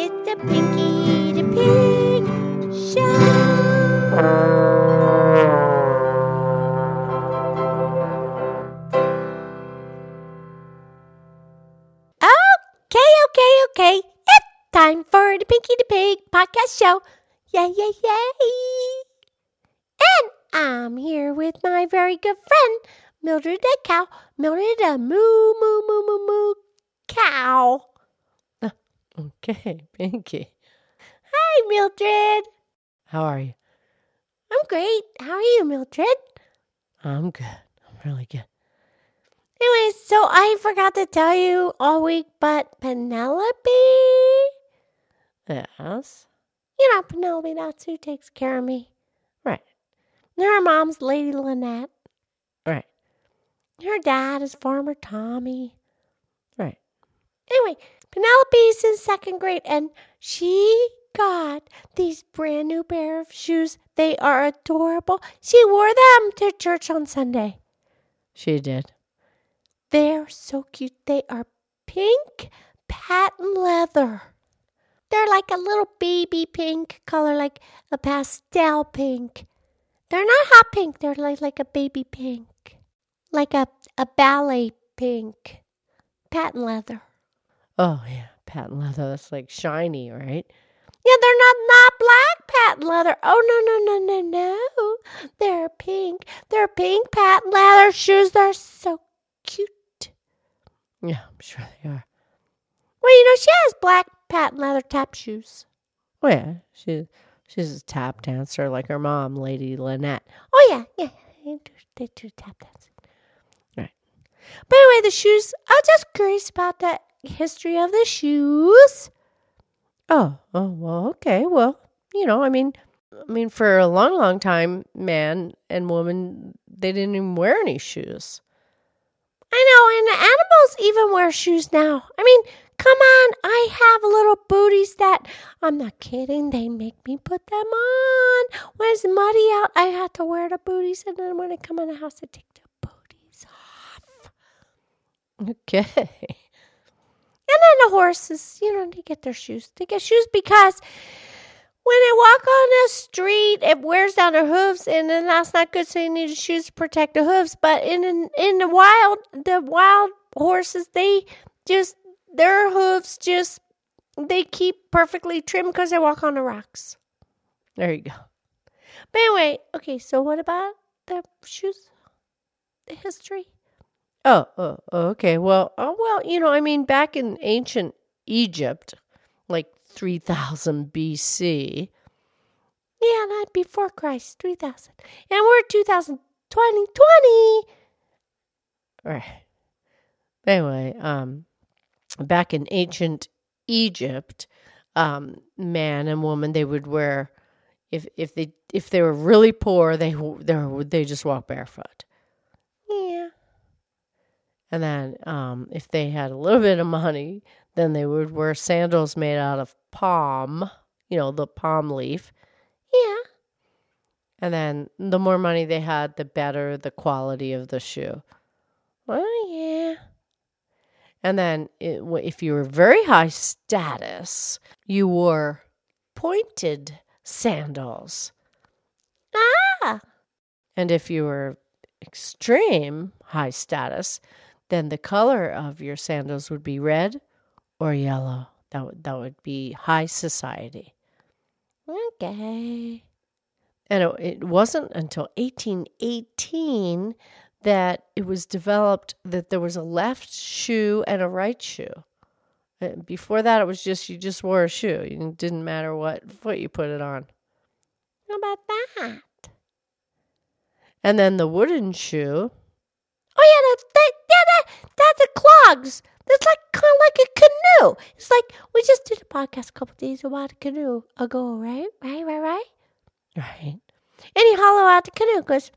It's the Pinky the Pig Show. Okay, okay, okay. It's time for the Pinky the Pig podcast show. Yay, yay, yay. And I'm here with my very good friend, Mildred the cow. Mildred the moo, moo, moo, moo, moo cow. Okay, Pinky. Hi, Mildred. How are you? I'm great. How are you, Mildred? I'm good. I'm really good. Anyways, so I forgot to tell you all week, but Penelope, Yes. you know, Penelope, that's who takes care of me. Right. Her mom's Lady Lynette. Right. Her dad is Farmer Tommy. Anyway, Penelope's in second grade and she got these brand new pair of shoes. They are adorable. She wore them to church on Sunday. She did. They're so cute. They are pink patent leather. They're like a little baby pink color, like a pastel pink. They're not hot pink. They're like, like a baby pink, like a, a ballet pink. Patent leather. Oh, yeah. Patent leather. That's like shiny, right? Yeah, they're not not black patent leather. Oh no no no no no. They're pink. They're pink patent leather shoes. They're so cute. Yeah, I'm sure they are. Well, you know she has black patent leather tap shoes. Oh, yeah. She, she's a tap dancer like her mom, Lady Lynette. Oh yeah, yeah. They do, they do tap dancing. Right. But anyway, the shoes. I was just curious about the history of the shoes. Oh, oh, well, okay. Well, you know, I mean, I mean, for a long, long time, man and woman, they didn't even wear any shoes. I know, and animals even wear shoes now. I mean, come on, I have little booties that I'm not kidding. They make me put them on. When it's muddy out, I have to wear the booties, and then when I come in the house, I take the booties off. Okay. And then the horses, you know, they get their shoes. They get shoes because when they walk on the street, it wears down their hooves, and then that's not good. So you need shoes to protect the hooves. But in in, in the wild, the wild horses, they just their hooves just they keep perfectly trim because they walk on the rocks. There you go. But anyway, okay. So what about the shoes? The history. Oh, oh, okay. Well, oh, well, you know, I mean, back in ancient Egypt, like 3000 BC, Yeah, not before Christ, three thousand, and we're 2020, 20. right. Anyway, um, back in ancient Egypt, um, man and woman, they would wear, if if they if they were really poor, they they would they just walk barefoot. And then, um, if they had a little bit of money, then they would wear sandals made out of palm, you know, the palm leaf. Yeah. And then the more money they had, the better the quality of the shoe. Oh, yeah. And then, it, if you were very high status, you wore pointed sandals. Ah. And if you were extreme high status, then the color of your sandals would be red or yellow. That would, that would be high society. Okay. And it, it wasn't until 1818 that it was developed that there was a left shoe and a right shoe. Uh, Before that, it was just you just wore a shoe. It didn't matter what foot you put it on. How about that? And then the wooden shoe. Oh yeah, that, that yeah that that's the clogs. That's like kind of like a canoe. It's like we just did a podcast a couple days about a canoe ago, right? Right, right, right. Right. And he hollow out the canoe because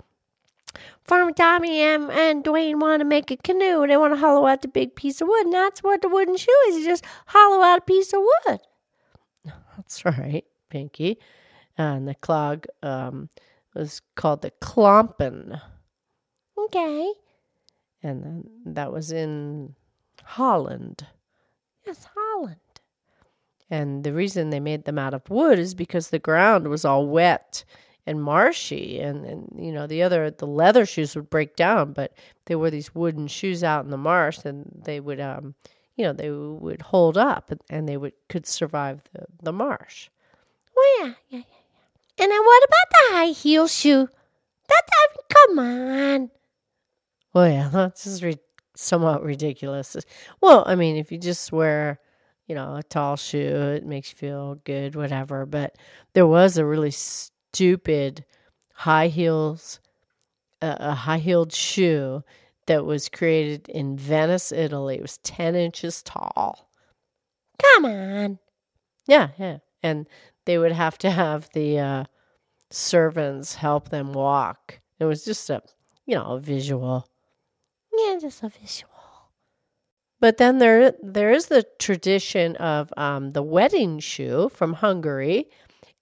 Farmer Tommy and, and Dwayne want to make a canoe. And they want to hollow out the big piece of wood, and that's what the wooden shoe is. You just hollow out a piece of wood. That's right, Pinky. And the clog um, was called the Klompen. Okay. And then that was in Holland. Yes, Holland. And the reason they made them out of wood is because the ground was all wet and marshy and, and you know the other the leather shoes would break down but they wore these wooden shoes out in the marsh and they would um you know they would hold up and, and they would could survive the, the marsh Oh yeah, yeah, yeah, yeah. And then what about the high heel shoe? That, that come on. Well yeah that's just re- somewhat ridiculous well i mean if you just wear you know a tall shoe it makes you feel good whatever but there was a really stupid high heels uh, a high heeled shoe that was created in venice italy it was 10 inches tall Come on. Yeah, yeah. And they would have to have the uh, servants help them walk. It was just a, you know, a visual. Yeah, just a visual. But then there there is the tradition of um, the wedding shoe from Hungary,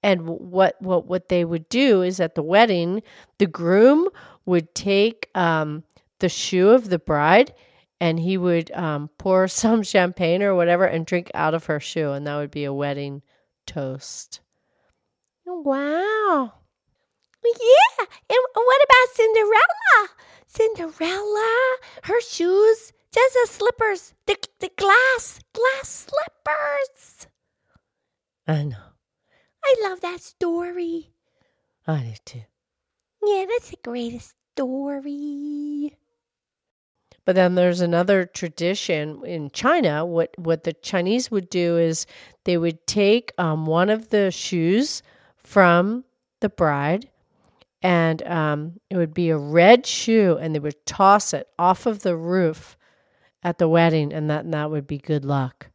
and what what what they would do is at the wedding, the groom would take um, the shoe of the bride, and he would um, pour some champagne or whatever and drink out of her shoe, and that would be a wedding toast. Wow. Yeah. And what about Cinderella? Cinderella, her shoes, just the slippers, the, the glass, glass slippers. I know, I love that story. I do too. Yeah, that's the greatest story. But then there's another tradition in China. What what the Chinese would do is they would take um, one of the shoes from the bride, and um, it would be a red shoe, and they would toss it off of the roof at the wedding, and that and that would be good luck.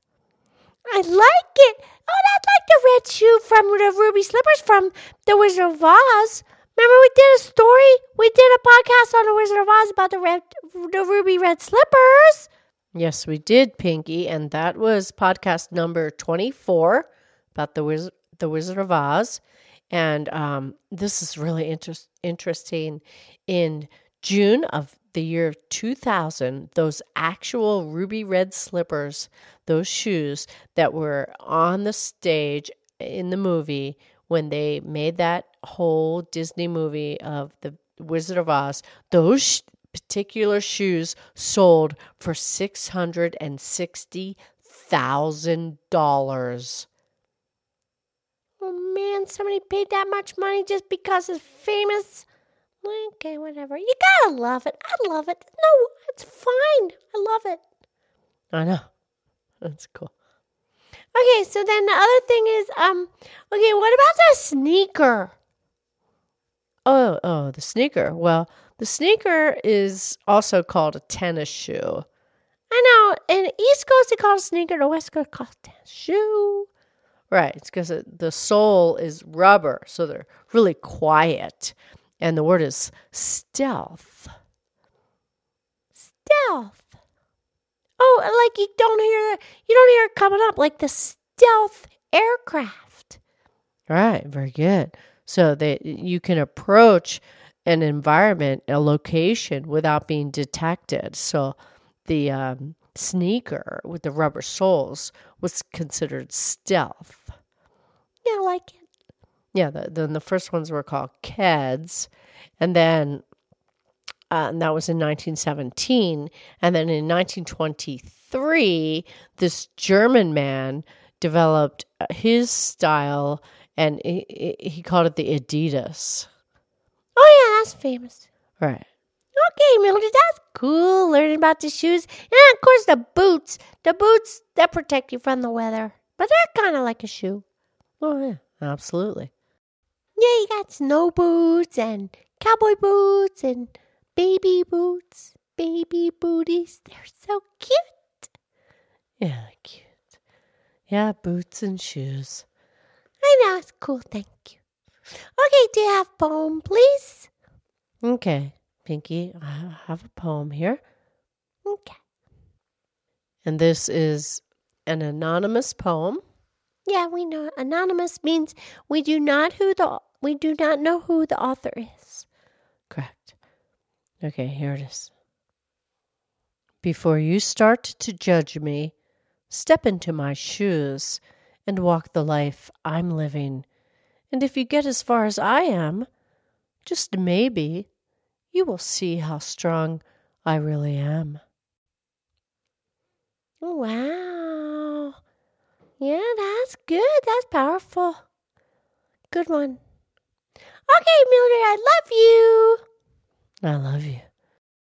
I like it. Oh, that's like the red shoe from the ruby slippers from the Wizard of Oz. Remember we did a story? We did a podcast on the Wizard of Oz about the red, the ruby red slippers. Yes, we did, Pinky, and that was podcast number twenty four about the Wizard, the Wizard of Oz. And um, this is really inter- interesting. In June of the year 2000, those actual ruby red slippers, those shoes that were on the stage in the movie when they made that whole Disney movie of the Wizard of Oz, those sh- particular shoes sold for $660,000. Oh man, somebody paid that much money just because it's famous. Okay, whatever. You gotta love it. I love it. No, it's fine. I love it. I know, that's cool. Okay, so then the other thing is, um, okay, what about the sneaker? Oh, oh, the sneaker. Well, the sneaker is also called a tennis shoe. I know, in the East Coast they call it sneaker, the West Coast call it tennis shoe. Right, it's because the sole is rubber, so they're really quiet. And the word is stealth. Stealth. Oh, like you don't hear you don't hear it coming up like the stealth aircraft. Right, very good. So that you can approach an environment, a location without being detected. So the um, sneaker with the rubber soles was considered stealth. Yeah, I like it. Yeah, the, then the first ones were called Keds, and then uh, and that was in 1917, and then in 1923, this German man developed uh, his style, and he, he called it the Adidas. Oh yeah, that's famous. Right. Okay, Mildred, that's cool. Learning about the shoes, and of course the boots. The boots that protect you from the weather, but they're kind of like a shoe. Oh yeah, absolutely. Yeah, you got snow boots and cowboy boots and baby boots, baby booties. They're so cute. Yeah, cute. Yeah, boots and shoes. I know it's cool. Thank you. Okay, do you have a poem, please? Okay, Pinky, I have a poem here. Okay. And this is an anonymous poem. Yeah, we know anonymous means we do not who the we do not know who the author is. Correct. Okay, here it is. Before you start to judge me, step into my shoes and walk the life I'm living. And if you get as far as I am, just maybe, you will see how strong I really am. Wow. Yeah, that's good. That's powerful. Good one. Okay, Mildred, I love you. I love you.